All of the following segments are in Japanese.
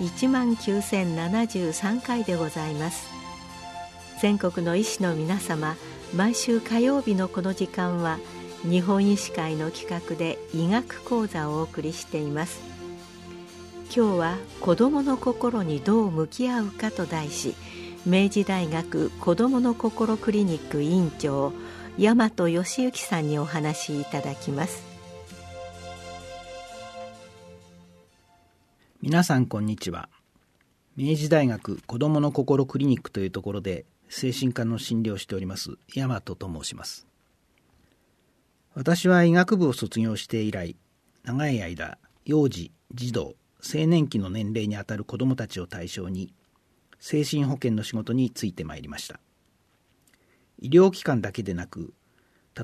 1万9073回でございます。全国の医師の皆様毎週火曜日のこの時間は日本医師会の企画で医学講座をお送りしています。今日は子どもの心にどう向き合うかと題し明治大学子どもの心クリニック院長大和義行さんにお話しいただきます。皆さんこんにちは。明治大学子どもの心クリニックというところで精神科の診療をしております大和と申します。私は医学部を卒業して以来長い間幼児児童青年期の年齢にあたる子どもたちを対象に精神保健の仕事に就いてまいりました。医療機関だけでなく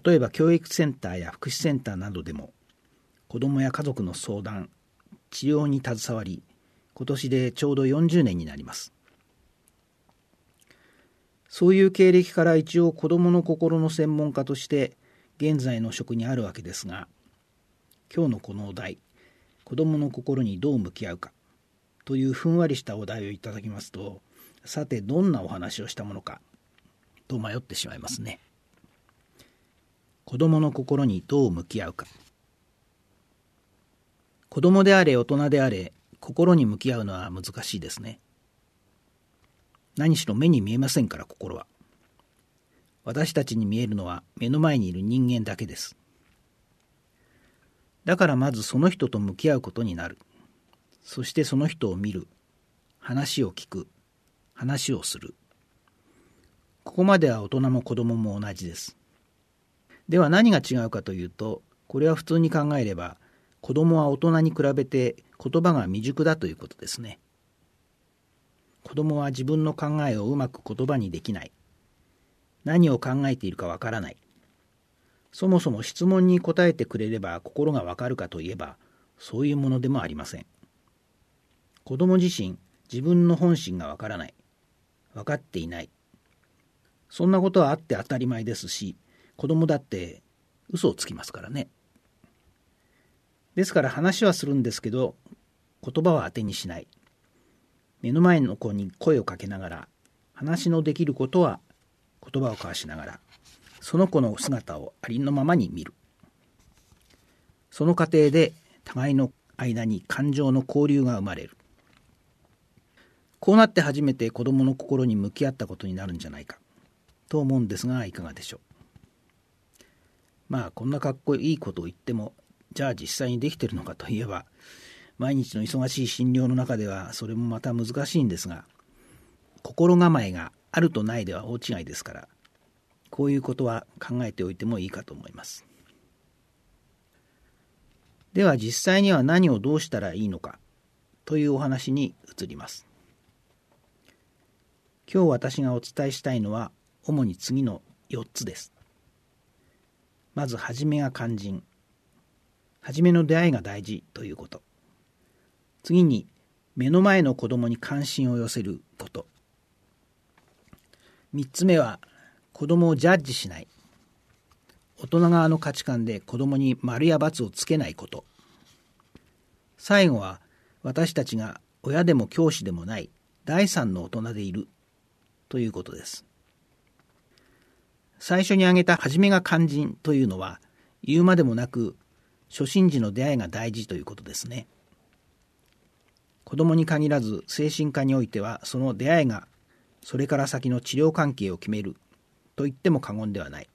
例えば教育センターや福祉センターなどでも子どもや家族の相談治療に携わり今年でちょうど40年になりますそういう経歴から一応子どもの心の専門家として現在の職にあるわけですが今日のこのお題子どもの心にどう向き合うかというふんわりしたお題をいただきますとさてどんなお話をしたものかと迷ってしまいますね。子供の心にどう向き合うか。子供であれ大人であれ心に向き合うのは難しいですね。何しろ目に見えませんから心は。私たちに見えるのは目の前にいる人間だけです。だからまずその人と向き合うことになる。そしてその人を見る。話を聞く。話をする。ここまでは大人も子供も同じです。では何が違うかというと、これは普通に考えれば、子供は大人に比べて言葉が未熟だということですね。子供は自分の考えをうまく言葉にできない。何を考えているかわからない。そもそも質問に答えてくれれば心がわかるかといえば、そういうものでもありません。子供自身、自分の本心がわからない。分かっていない。そんなことはあって当たり前ですし、子供だって嘘をつきますからね。ですから話はするんですけど、言葉は当てにしない。目の前の子に声をかけながら、話のできることは言葉を交わしながら、その子の姿をありのままに見る。その過程で互いの間に感情の交流が生まれる。こうなって初めて子供の心に向き合ったことになるんじゃないか。と思うんですがいかがでしょうまあこんなかっこいいことを言ってもじゃあ実際にできてるのかといえば毎日の忙しい診療の中ではそれもまた難しいんですが心構えがあるとないでは大違いですからこういうことは考えておいてもいいかと思いますでは実際には何をどうしたらいいのかというお話に移ります今日私がお伝えしたいのは主に次の4つです。まず、初めが肝心。初めの出会いが大事ということ。次に、目の前の子供に関心を寄せること。3つ目は、子供をジャッジしない。大人側の価値観で子供に丸や罰をつけないこと。最後は、私たちが親でも教師でもない第三の大人でいるということです。最初に挙げた初めが肝心というのは言うまでもなく初心時の出会いが大事ということですね。子供に限らず精神科においてはその出会いがそれから先の治療関係を決めると言っても過言ではない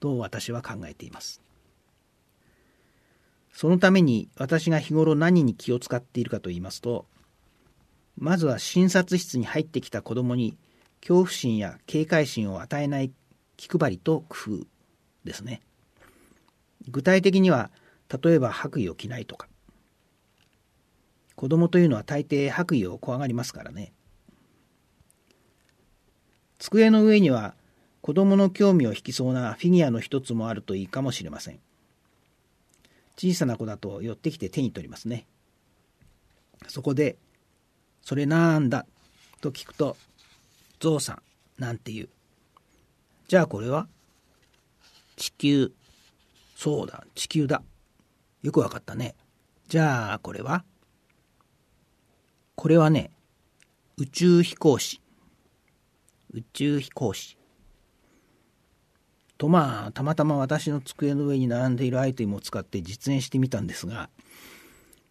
と私は考えています。そのために私が日頃何に気を使っているかと言いますとまずは診察室に入ってきた子供に恐怖心や警戒心を与えない気配りと工夫ですね。具体的には、例えば白衣を着ないとか。子供というのは大抵白衣を怖がりますからね。机の上には子供の興味を引きそうなフィギュアの一つもあるといいかもしれません。小さな子だと寄ってきて手に取りますね。そこで、それなんだ？と聞くと、ゾウさんなんていうじゃあこれは？地球。そうだ、地球だ。よくわかったね。じゃあこれは？これはね、宇宙飛行士。宇宙飛行士。とまあ、たまたま私の机の上に並んでいるアイテムを使って実演してみたんですが、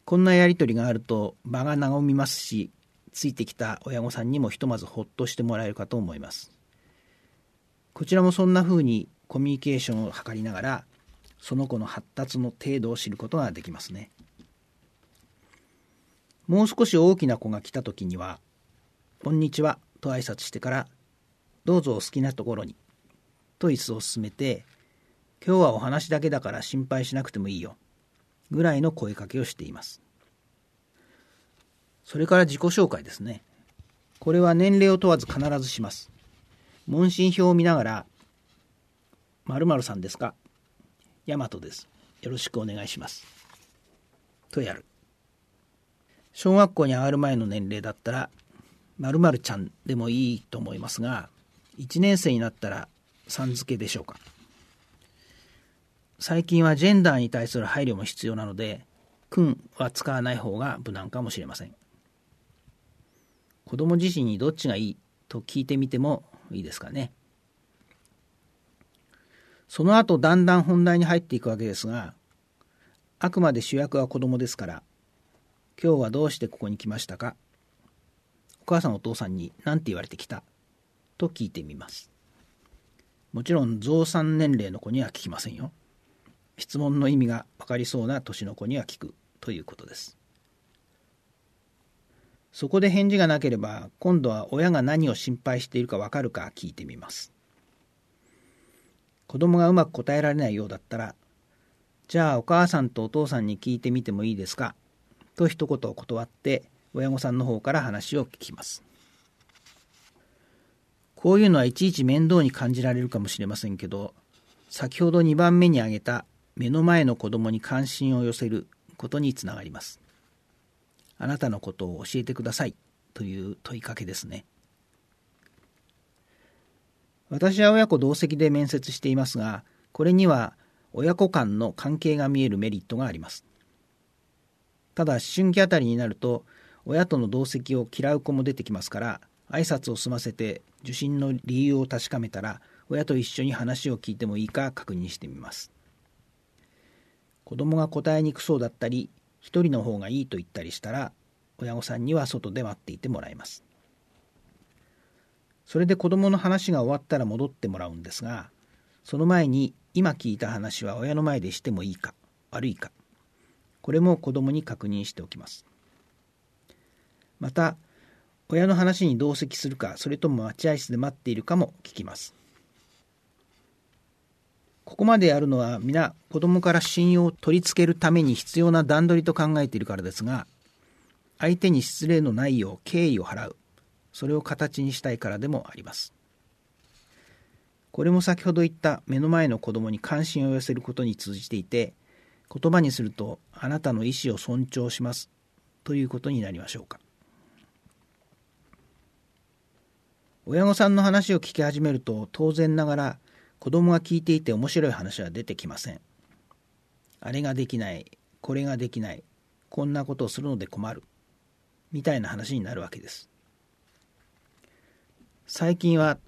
こんなやりとりがあると場が和みますし、ついてきた親御さんにもひとまずほっとしてもらえるかと思います。こちらもそんな風にコミュニケーションを図りながら、その子の発達の程度を知ることができますね。もう少し大きな子が来た時には、こんにちはと挨拶してから、どうぞお好きなところにと椅子を進めて、今日はお話だけだから心配しなくてもいいよ、ぐらいの声かけをしています。それから自己紹介ですね。これは年齢を問わず必ずします。問診票を見ながら、〇〇さんですか？大和です。よろしくお願いします。とやる。小学校に上がる前の年齢だったら、〇〇ちゃんでもいいと思いますが、1年生になったらさん付けでしょうか。最近はジェンダーに対する配慮も必要なので、君は使わない方が無難かもしれません。子供自身にどっちがいいと聞いてみてもいいですかね。その後だんだん本題に入っていくわけですが、あくまで主役は子供ですから、今日はどうしてここに来ましたか？お母さんお父さんに何て言われてきた？と聞いてみます。もちろん増産年齢の子には聞きませんよ。質問の意味が分かりそうな年の子には聞くということです。そこで返事がなければ今度は親が何を心配しているか分かるか聞いてみます。子供がうまく答えられないようだったらじゃあお母さんとお父さんに聞いてみてもいいですか？と一言断って親御さんの方から話を聞きます。こういうのはいちいち面倒に感じられるかもしれませんけど、先ほど2番目に挙げた目の前の子供に関心を寄せることにつながります。あなたのことを教えてくださいという問いかけですね。私は親子同席で面接していますが、これには親子間の関係が見えるメリットがあります。ただ、思春期あたりになると、親との同席を嫌う子も出てきますから、挨拶を済ませて受診の理由を確かめたら親と一緒に話を聞いてもいいか確認してみます子供が答えにくそうだったり一人の方がいいと言ったりしたら親御さんには外で待っていてもらいますそれで子供の話が終わったら戻ってもらうんですがその前に今聞いた話は親の前でしてもいいか悪いか。これも子供に確認しておきます。また親の話に同席するか、それとも待合室で待っているかも聞きます。ここまでやるのは皆子供から信用を取り付けるために必要な段取りと考えているからですが、相手に失礼のないよう敬意を払う、それを形にしたいからでもあります。これも先ほど言った目の前の子供に関心を寄せることに通じていて、言葉にするとあなたの意思を尊重しますということになりましょうか。親御さんの話を聞き始めると当然ながら子供が聞いていて面白い話は出てきません。あれができない、これができない、こんなことをするので困る、みたいな話になるわけです。最近は、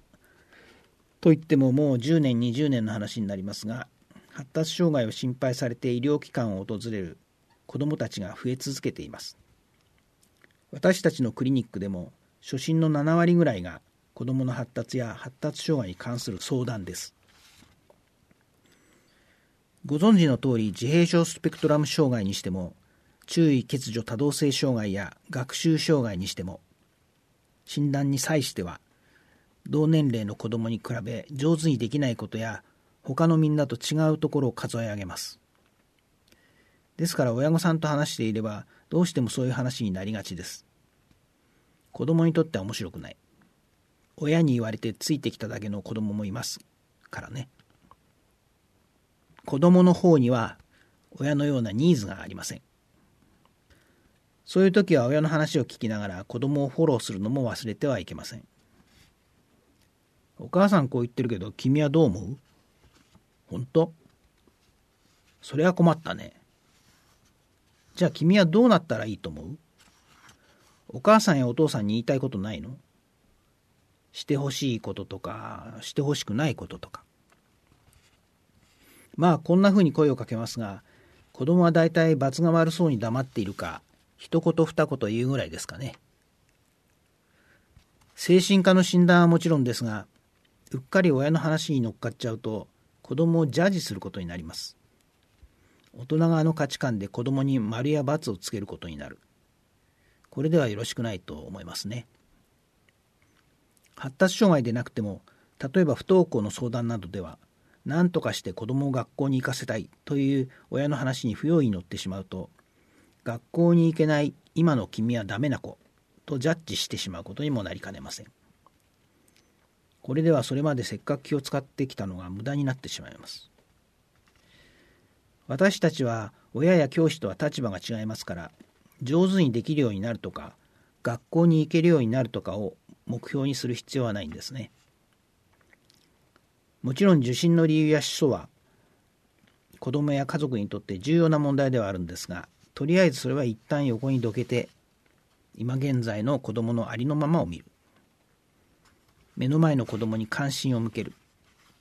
といってももう10年、20年の話になりますが、発達障害を心配されて医療機関を訪れる子どもたちが増え続けています。私たちのクリニックでも初診の7割ぐらいが子どもの発達や発達障害に関する相談です。ご存知の通り自閉症スペクトラム障害にしても注意欠如多動性障害や学習障害にしても診断に際しては同年齢の子どもに比べ上手にできないことや他のみんなと違うところを数え上げます。ですから親御さんと話していればどうしてもそういう話になりがちです。子供にとっては面白くない。親に言われてついてきただけの子供もいますからね。子供の方には親のようなニーズがありません。そういう時は親の話を聞きながら子供をフォローするのも忘れてはいけません。お母さんこう言ってるけど君はどう思う？本当？それは困ったね。じゃあ君はどうなったらいいと思う？お母さんやお父さんに言いたいことないの？してほしいこととか、してほしくないこととか。まあ、こんな風に声をかけますが、子供は大体罰が悪そうに黙っているか、一言二言言うぐらいですかね。精神科の診断はもちろんですが、うっかり親の話に乗っかっちゃうと、子供をジャッジすることになります。大人側の価値観で子供に丸や罰をつけることになる。これではよろしくないと思いますね。発達障害でなくても、例えば不登校の相談などでは、何とかして子供を学校に行かせたいという親の話に不用意に乗ってしまうと、学校に行けない今の君はダメな子とジャッジしてしまうことにもなりかねません。これではそれまでせっかく気を使ってきたのが無駄になってしまいます。私たちは親や教師とは立場が違いますから、上手にできるようになるとか、学校に行けるようになるとかを目標にする必要はないんですね。もちろん受診の理由や思想は子供や家族にとって重要な問題ではあるんですが、とりあえずそれは一旦横にどけて、今現在の子供のありのままを見る。目の前の子供に関心を向ける。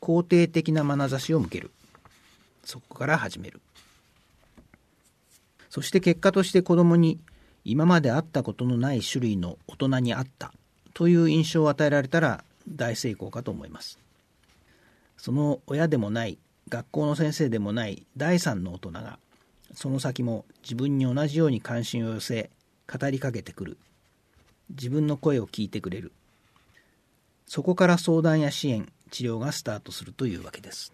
肯定的な眼差しを向ける。そこから始める。そして結果として子供に今まで会ったことのない種類の大人に会ったという印象を与えられたら大成功かと思います。その親でもない学校の先生でもない第三の大人がその先も自分に同じように関心を寄せ語りかけてくる自分の声を聞いてくれるそこから相談や支援治療がスタートするというわけです。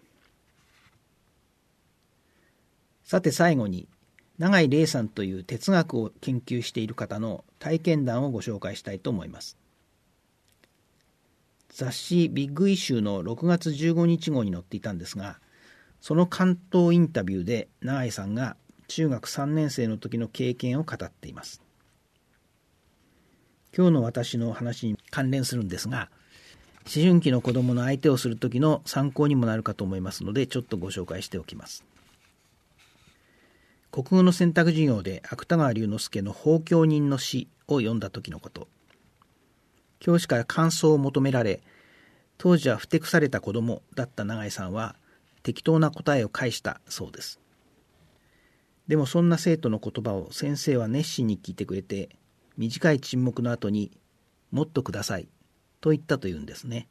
さて最後に永井玲さんという哲学を研究している方の体験談をご紹介したいと思います。雑誌ビッグイシューの6月15日号に載っていたんですがその関東インタビューで永井さんが中学3年生の時の経験を語っています。今日の私の話に関連するんですが思春期の子供の相手をする時の参考にもなるかと思いますのでちょっとご紹介しておきます。国語の選択授業で芥川龍之介の「放教人の詩」を読んだ時のこと。教師から感想を求められ、当時はふてくされた子供だった永井さんは適当な答えを返したそうです。でもそんな生徒の言葉を先生は熱心に聞いてくれて、短い沈黙の後に、もっとください、と言ったというんですね。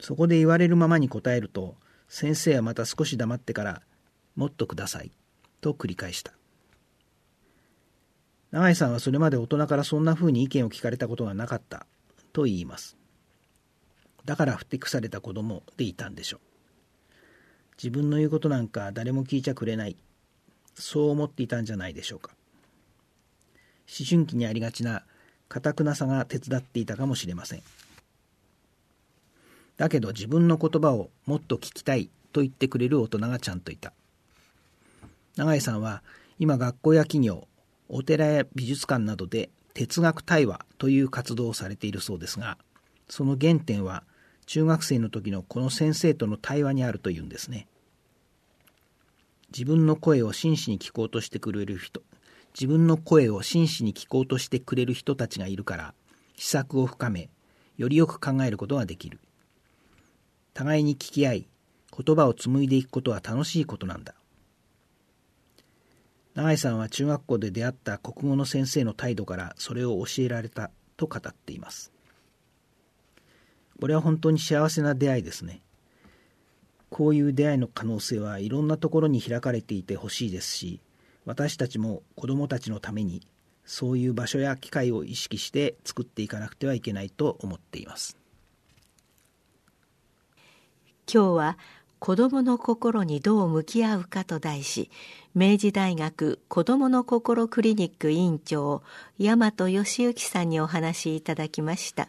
そこで言われるままに答えると、先生はまた少し黙ってから、もっとください、と繰り返した。永井さんはそれまで大人からそんな風に意見を聞かれたことがなかったと言います。だからふてくされた子供でいたんでしょう。自分の言うことなんか誰も聞いちゃくれない。そう思っていたんじゃないでしょうか。思春期にありがちな堅くなさが手伝っていたかもしれません。だけど自分の言葉をもっと聞きたいと言ってくれる大人がちゃんといた。永井さんは今学校や企業、お寺や美術館などで哲学対話という活動をされているそうですが、その原点は中学生の時のこの先生との対話にあるというんですね。自分の声を真摯に聞こうとしてくれる人、自分の声を真摯に聞こうとしてくれる人たちがいるから、施策を深め、よりよく考えることができる。互いに聞き合い、言葉を紡いでいくことは楽しいことなんだ。永井さんは中学校で出会った国語の先生の態度からそれを教えられたと語っています。これは本当に幸せな出会いですね。こういう出会いの可能性はいろんなところに開かれていてほしいですし、私たちも子どもたちのためにそういう場所や機会を意識して作っていかなくてはいけないと思っています。今日は子どもの心にどう向き合うかと題し明治大学子どもの心クリニック委員長大和義行さんにお話しいただきました